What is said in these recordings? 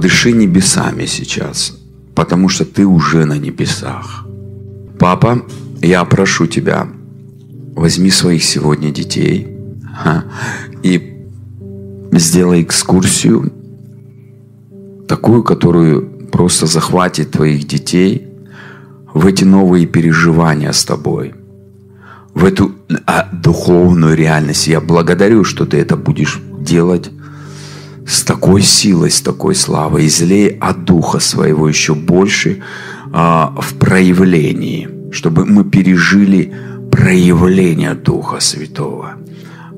подыши небесами сейчас, потому что ты уже на небесах. Папа, я прошу тебя, возьми своих сегодня детей и сделай экскурсию, такую, которую просто захватит твоих детей в эти новые переживания с тобой, в эту а, духовную реальность. Я благодарю, что ты это будешь делать с такой силой, с такой славой. Излей от Духа Своего еще больше а, в проявлении, чтобы мы пережили проявление Духа Святого,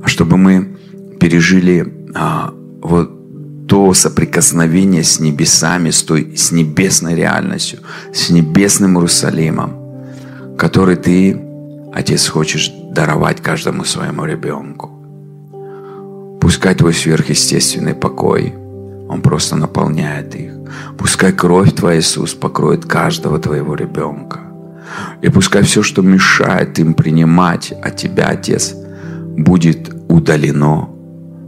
чтобы мы пережили а, вот то соприкосновение с небесами, с той, с небесной реальностью, с небесным Иерусалимом, который ты, Отец, хочешь даровать каждому своему ребенку. Пускай твой сверхъестественный покой, он просто наполняет их. Пускай кровь Твоя, Иисус, покроет каждого Твоего ребенка. И пускай все, что мешает им принимать от Тебя, Отец, будет удалено.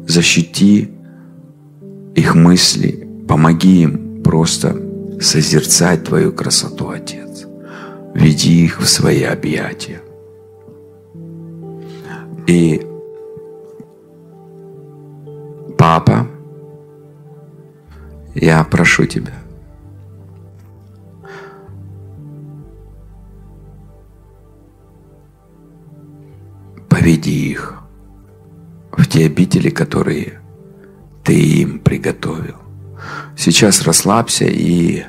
Защити их мысли, помоги им просто созерцать Твою красоту, Отец. Веди их в свои объятия. И Папа, я прошу Тебя, поведи их в те обители, которые Ты им приготовил. Сейчас расслабься и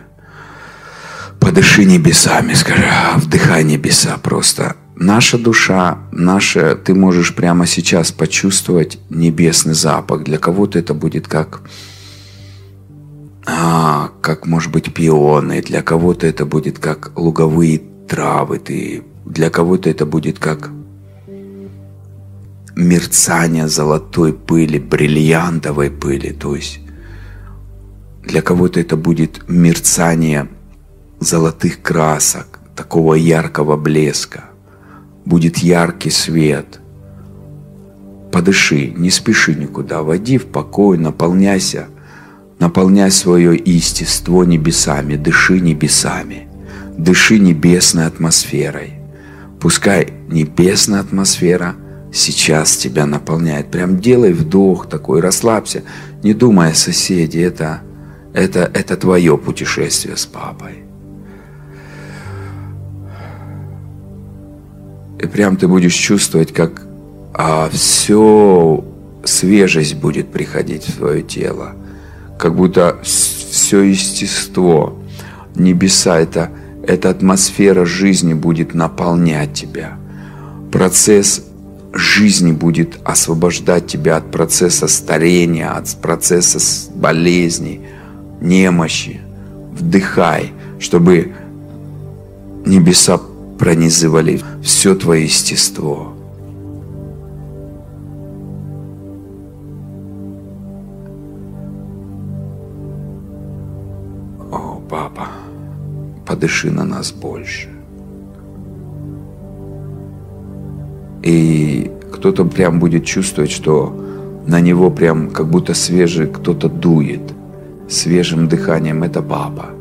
подыши небесами, скажи, вдыхай небеса просто наша душа, наша, ты можешь прямо сейчас почувствовать небесный запах. Для кого-то это будет как, а, как может быть пионы, для кого-то это будет как луговые травы, ты, для кого-то это будет как мерцание золотой пыли, бриллиантовой пыли, то есть для кого-то это будет мерцание золотых красок, такого яркого блеска – будет яркий свет. Подыши, не спеши никуда, води в покой, наполняйся, наполняй свое естество небесами, дыши небесами, дыши небесной атмосферой. Пускай небесная атмосфера сейчас тебя наполняет. Прям делай вдох такой, расслабься, не думай о соседе, это, это, это твое путешествие с папой. И прям ты будешь чувствовать, как а, все свежесть будет приходить в твое тело. Как будто все естество, небеса, это, эта атмосфера жизни будет наполнять тебя. Процесс жизни будет освобождать тебя от процесса старения, от процесса болезней, немощи. Вдыхай, чтобы небеса пронизывали все твое естество. О, папа, подыши на нас больше. И кто-то прям будет чувствовать, что на него прям как будто свежий кто-то дует свежим дыханием. Это папа.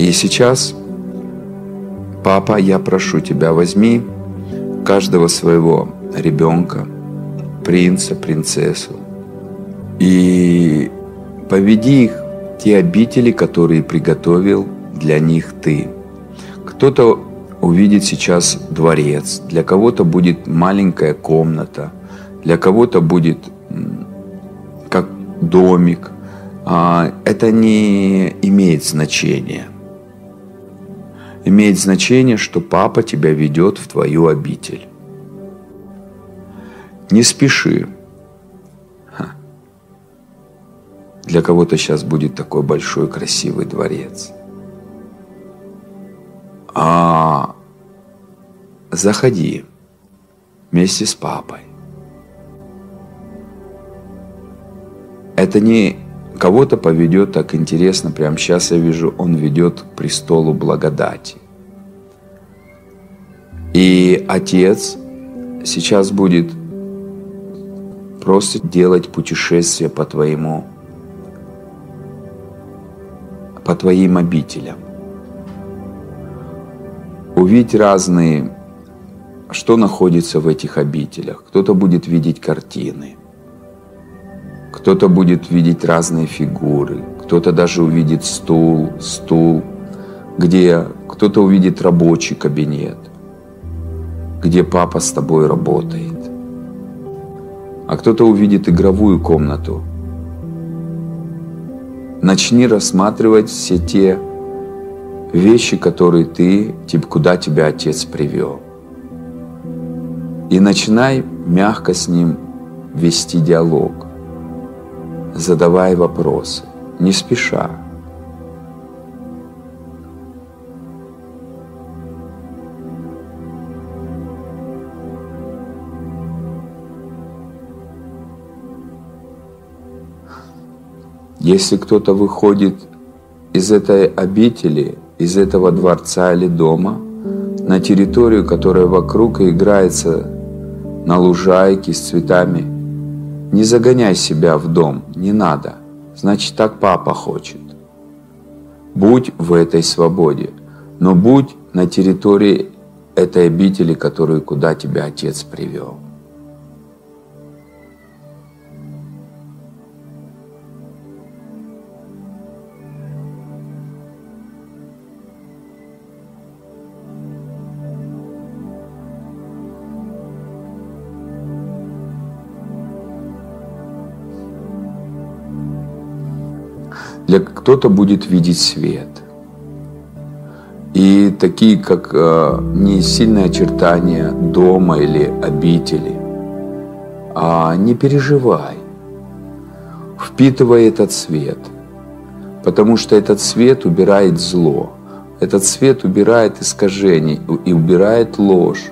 И сейчас, папа, я прошу тебя, возьми каждого своего ребенка, принца, принцессу, и поведи их в те обители, которые приготовил для них ты. Кто-то увидит сейчас дворец, для кого-то будет маленькая комната, для кого-то будет как домик. А, это не имеет значения – имеет значение, что папа тебя ведет в твою обитель. Не спеши. Ха. Для кого-то сейчас будет такой большой красивый дворец. А заходи вместе с папой. Это не Кого-то поведет так интересно, прямо сейчас я вижу, он ведет к престолу благодати. И Отец сейчас будет просто делать путешествие по твоему, по твоим обителям. Увидеть разные, что находится в этих обителях. Кто-то будет видеть картины, кто-то будет видеть разные фигуры, кто-то даже увидит стул, стул, где кто-то увидит рабочий кабинет, где папа с тобой работает а кто-то увидит игровую комнату. Начни рассматривать все те вещи, которые ты, куда тебя отец привел. И начинай мягко с ним вести диалог, задавая вопросы, не спеша. Если кто-то выходит из этой обители, из этого дворца или дома, на территорию, которая вокруг и играется на лужайке с цветами, не загоняй себя в дом, не надо. Значит, так папа хочет. Будь в этой свободе, но будь на территории этой обители, которую куда тебя отец привел. Для кто-то будет видеть свет. И такие, как э, не сильные очертания дома или обители. А не переживай. Впитывай этот свет. Потому что этот свет убирает зло. Этот свет убирает искажений и убирает ложь.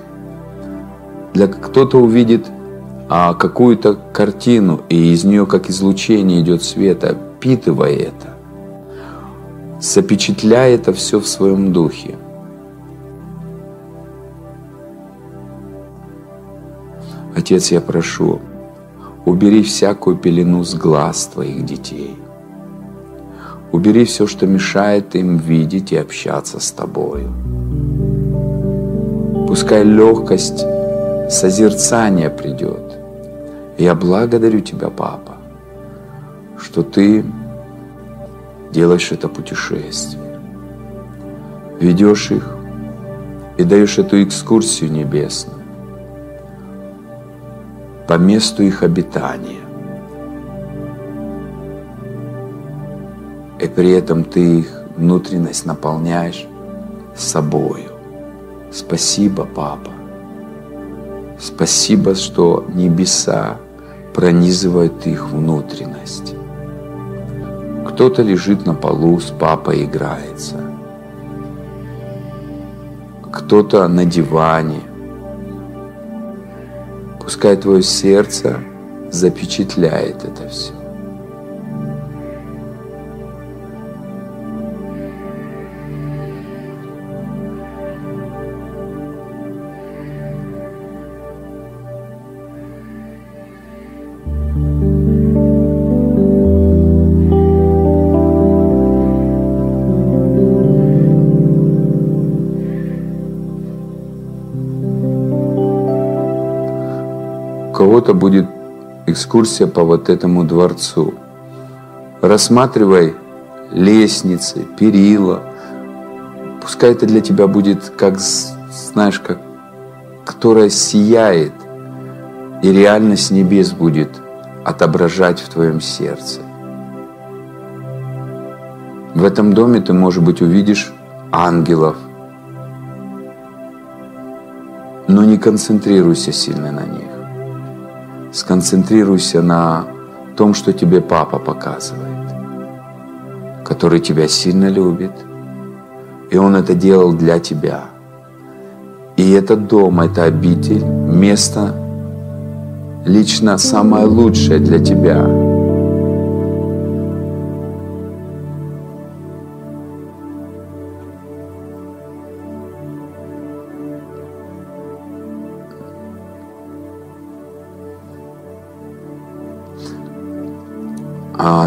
Для кто-то увидит а, какую-то картину, и из нее как излучение идет света, впитывая это, запечатляя это все в своем духе. Отец, я прошу, убери всякую пелену с глаз твоих детей. Убери все, что мешает им видеть и общаться с тобою. Пускай легкость созерцания придет. Я благодарю Тебя, Папа, что ты делаешь это путешествие, ведешь их и даешь эту экскурсию небесную по месту их обитания. И при этом ты их внутренность наполняешь собою. Спасибо, Папа. Спасибо, что небеса пронизывают их внутренность. Кто-то лежит на полу, с папой играется. Кто-то на диване. Пускай твое сердце запечатляет это все. Кого-то будет экскурсия по вот этому дворцу. Рассматривай лестницы, перила. Пускай это для тебя будет как, знаешь, как, которая сияет, и реальность небес будет отображать в твоем сердце. В этом доме ты, может быть, увидишь ангелов, но не концентрируйся сильно на них. Сконцентрируйся на том, что тебе папа показывает, который тебя сильно любит, и он это делал для тебя. И этот дом, это обитель, место лично самое лучшее для тебя.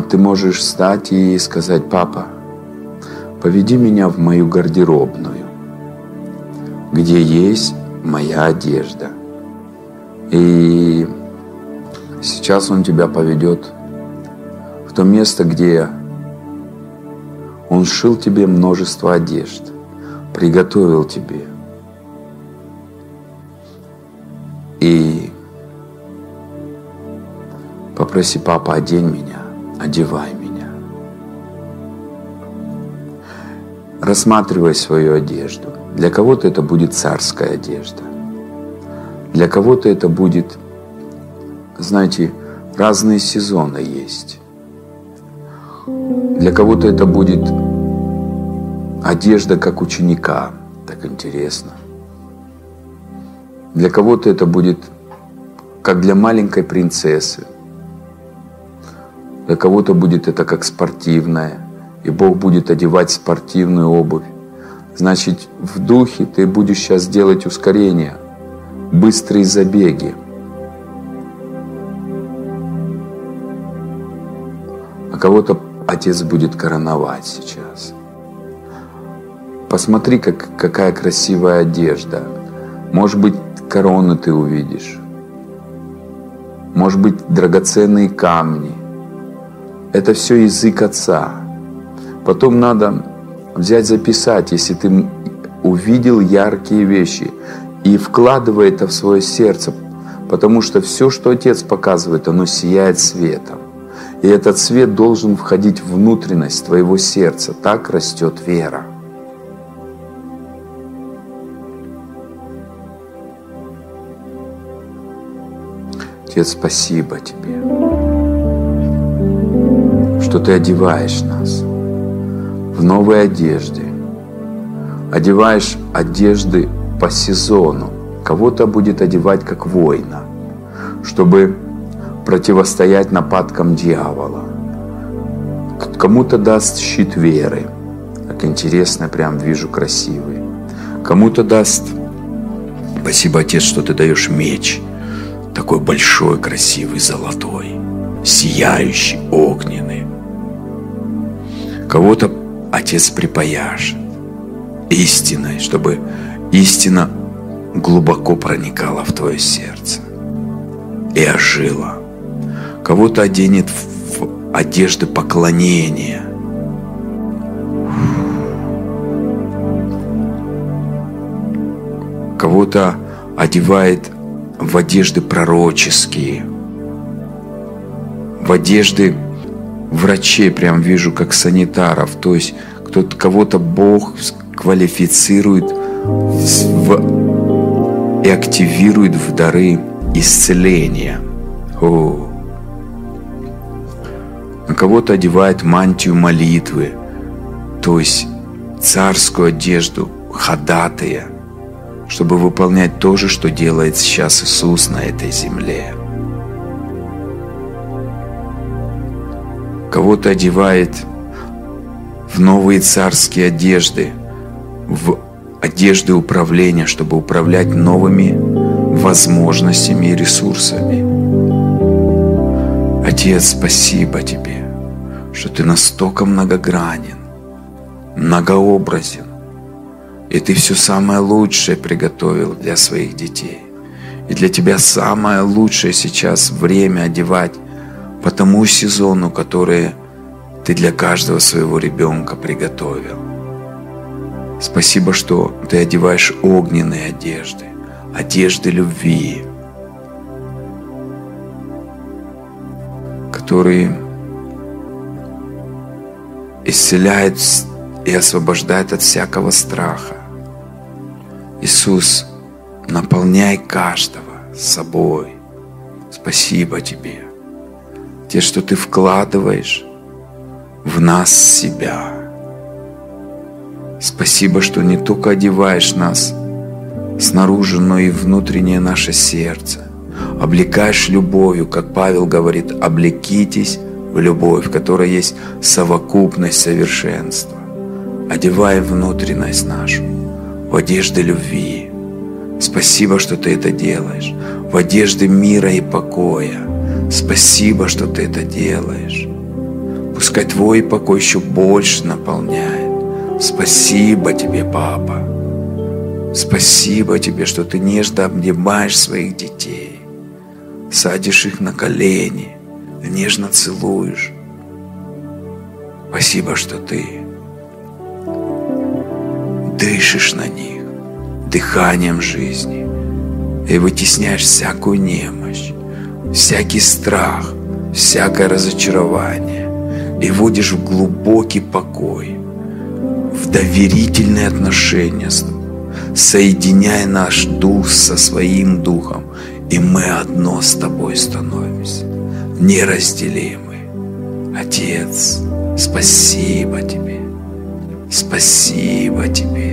Ты можешь встать и сказать, папа, поведи меня в мою гардеробную, где есть моя одежда. И сейчас он тебя поведет в то место, где он сшил тебе множество одежд, приготовил тебе. И попроси, папа, одень меня, одевай меня. Рассматривай свою одежду. Для кого-то это будет царская одежда. Для кого-то это будет, знаете, разные сезоны есть. Для кого-то это будет одежда как ученика. Так интересно. Для кого-то это будет как для маленькой принцессы. Для кого-то будет это как спортивная. И Бог будет одевать спортивную обувь. Значит, в духе ты будешь сейчас делать ускорение, быстрые забеги. А кого-то Отец будет короновать сейчас. Посмотри, как, какая красивая одежда. Может быть, короны ты увидишь. Может быть, драгоценные камни. Это все язык Отца. Потом надо взять, записать, если ты увидел яркие вещи, и вкладывай это в свое сердце, потому что все, что Отец показывает, оно сияет светом. И этот свет должен входить в внутренность твоего сердца. Так растет вера. Отец, спасибо Тебе, что Ты одеваешь нас в новой одежде. Одеваешь одежды по сезону. Кого-то будет одевать как воина, чтобы противостоять нападкам дьявола. Кому-то даст щит веры. Как интересно, прям вижу красивый. Кому-то даст, спасибо, Отец, что ты даешь меч. Такой большой, красивый, золотой, сияющий, огненный. Кого-то Отец припаяшет истиной, чтобы истина глубоко проникала в твое сердце и ожила. Кого-то оденет в одежды поклонения. Кого-то одевает в одежды пророческие, в одежды врачей, прям вижу, как санитаров. То есть кто-то, кого-то Бог квалифицирует в, и активирует в дары исцеления. О, на кого-то одевает мантию молитвы, то есть царскую одежду, ходатая, чтобы выполнять то же, что делает сейчас Иисус на этой земле. Кого-то одевает в новые царские одежды, в одежды управления, чтобы управлять новыми возможностями и ресурсами. Отец, спасибо Тебе что ты настолько многогранен, многообразен, и ты все самое лучшее приготовил для своих детей. И для тебя самое лучшее сейчас время одевать по тому сезону, который ты для каждого своего ребенка приготовил. Спасибо, что ты одеваешь огненные одежды, одежды любви, которые исцеляет и освобождает от всякого страха. Иисус, наполняй каждого собой. Спасибо Тебе. Те, что Ты вкладываешь в нас себя. Спасибо, что не только одеваешь нас снаружи, но и внутреннее наше сердце. Облекаешь любовью, как Павел говорит, облекитесь в любовь, в которой есть совокупность совершенства. Одевай внутренность нашу в одежды любви. Спасибо, что ты это делаешь. В одежды мира и покоя. Спасибо, что ты это делаешь. Пускай Твой покой еще больше наполняет. Спасибо Тебе, Папа. Спасибо Тебе, что Ты нежно обнимаешь своих детей, садишь их на колени, нежно целуешь. Спасибо, что Ты дышишь на них дыханием жизни и вытесняешь всякую немощь, всякий страх, всякое разочарование и вводишь в глубокий покой, в доверительные отношения соединяя наш дух со своим духом, и мы одно с Тобой становимся, неразделимы. Отец, спасибо Тебе, спасибо Тебе.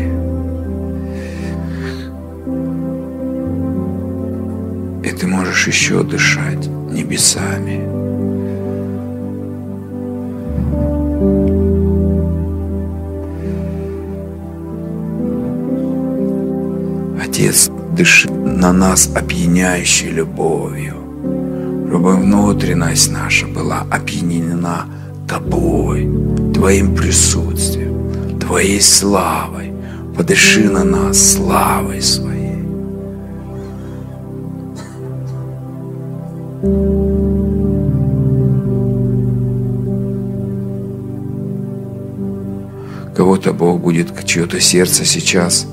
Можешь еще дышать небесами. Отец, дыши на нас опьяняющей любовью, чтобы внутренность наша была опьянена Тобой, Твоим присутствием, Твоей славой. Подыши на нас славой Своей. Кого-то Бог будет чье-то сердце сейчас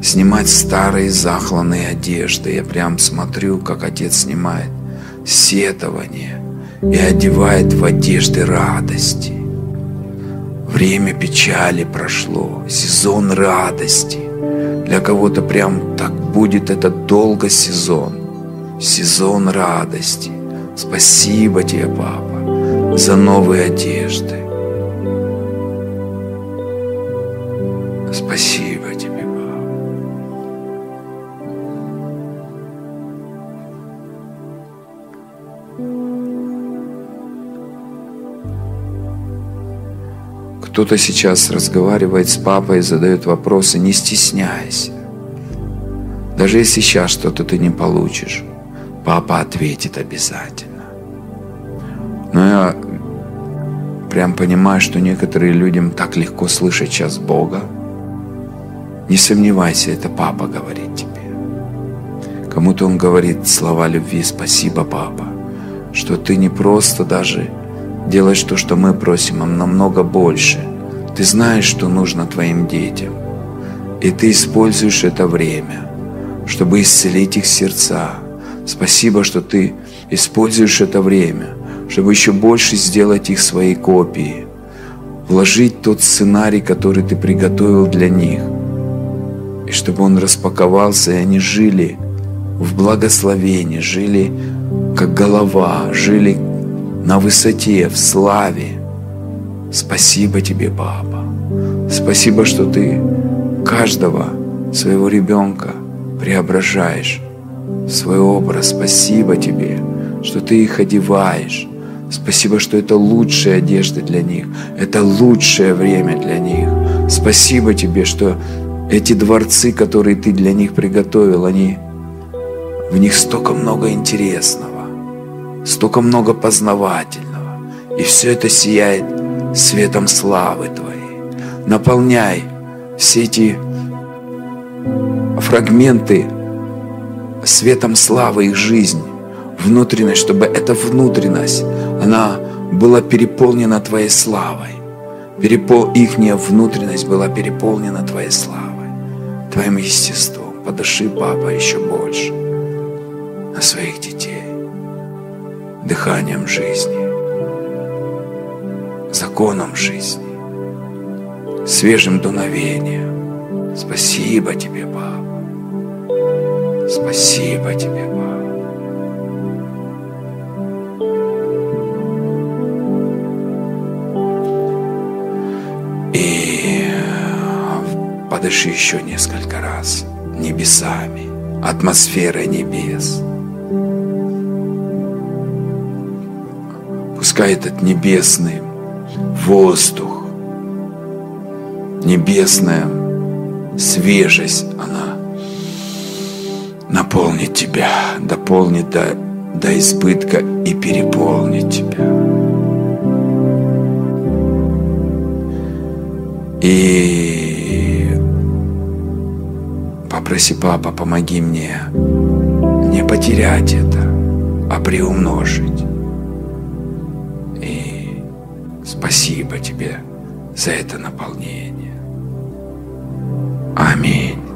снимать старые захланные одежды. Я прям смотрю, как Отец снимает сетование и одевает в одежды радости. Время печали прошло, сезон радости. Для кого-то прям так будет этот долго сезон, сезон радости. Спасибо тебе, папа, за новые одежды. Спасибо тебе, папа. Кто-то сейчас разговаривает с папой, задает вопросы, не стесняйся. Даже если сейчас что-то ты не получишь, папа ответит обязательно. Но я прям понимаю, что некоторым людям так легко слышать сейчас Бога. Не сомневайся, это папа говорит тебе. Кому-то он говорит слова любви, спасибо, папа, что ты не просто даже делаешь то, что мы просим, а намного больше. Ты знаешь, что нужно твоим детям. И ты используешь это время, чтобы исцелить их сердца. Спасибо, что ты используешь это время, чтобы еще больше сделать их своей копией, вложить тот сценарий, который ты приготовил для них, и чтобы он распаковался, и они жили в благословении, жили как голова, жили на высоте, в славе. Спасибо тебе, папа. Спасибо, что ты каждого своего ребенка преображаешь свой образ. Спасибо тебе, что ты их одеваешь. Спасибо, что это лучшая одежда для них. Это лучшее время для них. Спасибо тебе, что эти дворцы, которые ты для них приготовил, они в них столько много интересного, столько много познавательного. И все это сияет светом славы Твоей. Наполняй все эти фрагменты светом славы их жизни, внутренность, чтобы эта внутренность, она была переполнена Твоей славой. Перепол... Ихняя внутренность была переполнена Твоей славой, Твоим естеством. Подыши, папа, еще больше на своих детей, дыханием жизни, законом жизни, свежим дуновением. Спасибо тебе, папа. Спасибо тебе, папа. И подыши еще несколько раз небесами, атмосферой небес. Пускай этот небесный воздух, небесная свежесть, она наполнит тебя, дополнит до, до избытка и переполнит тебя. И попроси, папа, помоги мне не потерять это, а приумножить. И спасибо тебе за это наполнение. Аминь.